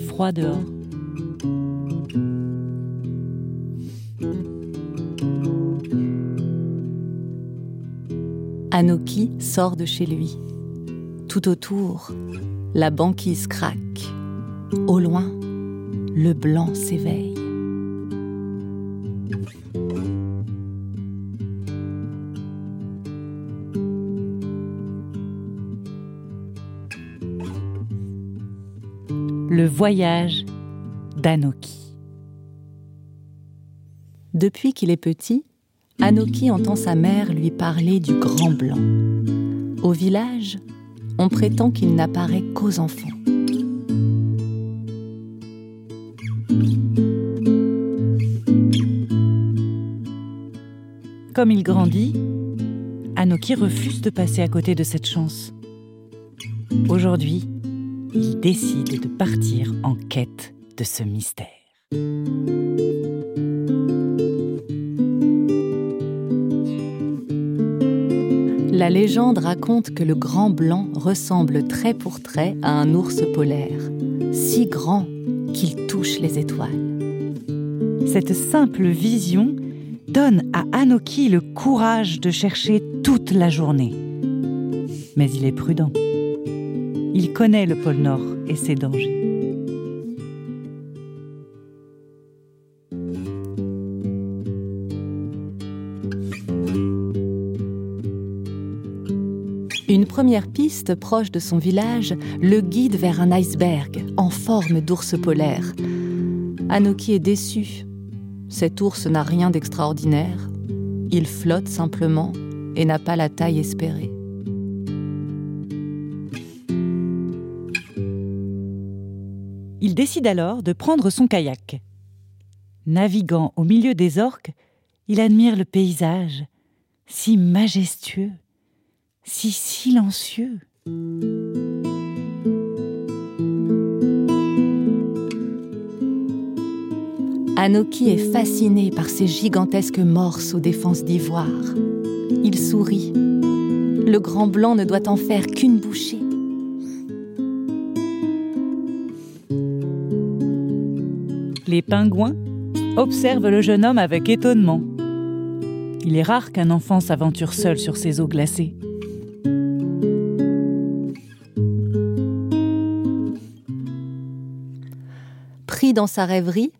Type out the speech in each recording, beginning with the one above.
froid dehors. Anoki sort de chez lui. Tout autour, la banquise craque. Au loin, le blanc s'éveille. Le voyage d'Anoki. Depuis qu'il est petit, Anoki entend sa mère lui parler du grand blanc. Au village, on prétend qu'il n'apparaît qu'aux enfants. Comme il grandit, Anoki refuse de passer à côté de cette chance. Aujourd'hui, il décide de partir en quête de ce mystère. La légende raconte que le grand blanc ressemble trait pour trait à un ours polaire, si grand qu'il touche les étoiles. Cette simple vision donne à Anoki le courage de chercher toute la journée. Mais il est prudent. Il connaît le pôle Nord et ses dangers. Une première piste proche de son village le guide vers un iceberg en forme d'ours polaire. Anoki est déçu. Cet ours n'a rien d'extraordinaire. Il flotte simplement et n'a pas la taille espérée. Décide alors de prendre son kayak. Naviguant au milieu des orques, il admire le paysage, si majestueux, si silencieux. Anoki est fasciné par ces gigantesques morses aux défenses d'ivoire. Il sourit. Le grand blanc ne doit en faire qu'une bouchée. Les pingouins observent le jeune homme avec étonnement. Il est rare qu'un enfant s'aventure seul sur ces eaux glacées. Pris dans sa rêverie,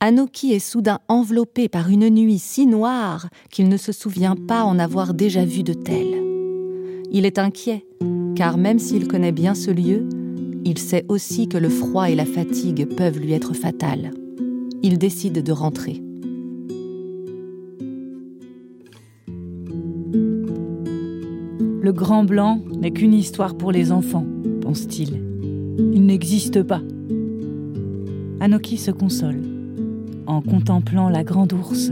Anoki est soudain enveloppé par une nuit si noire qu'il ne se souvient pas en avoir déjà vu de telle. Il est inquiet, car même s'il connaît bien ce lieu, il sait aussi que le froid et la fatigue peuvent lui être fatals. Il décide de rentrer. Le grand blanc n'est qu'une histoire pour les enfants, pense-t-il. Il n'existe pas. Anoki se console en contemplant la grande ours.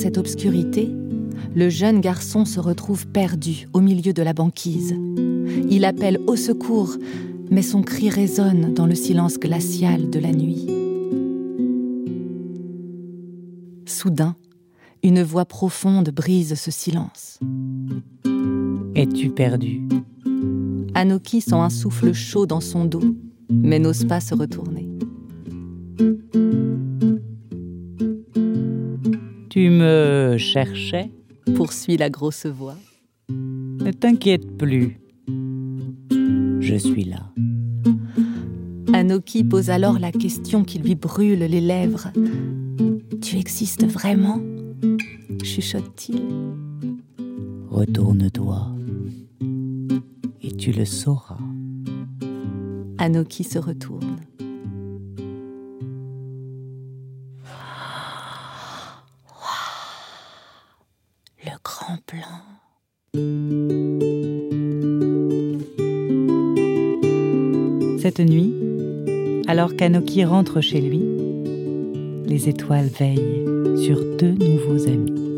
Cette obscurité, le jeune garçon se retrouve perdu au milieu de la banquise. Il appelle au secours, mais son cri résonne dans le silence glacial de la nuit. Soudain, une voix profonde brise ce silence. Es-tu perdu? Anoki sent un souffle chaud dans son dos, mais n'ose pas se retourner. Tu me cherchais? Poursuit la grosse voix. Ne t'inquiète plus. Je suis là. Anoki pose alors la question qui lui brûle les lèvres. Tu existes vraiment? chuchote-t-il. Retourne-toi et tu le sauras. Anoki se retourne. Cette nuit, alors qu'Anoki rentre chez lui, les étoiles veillent sur deux nouveaux amis.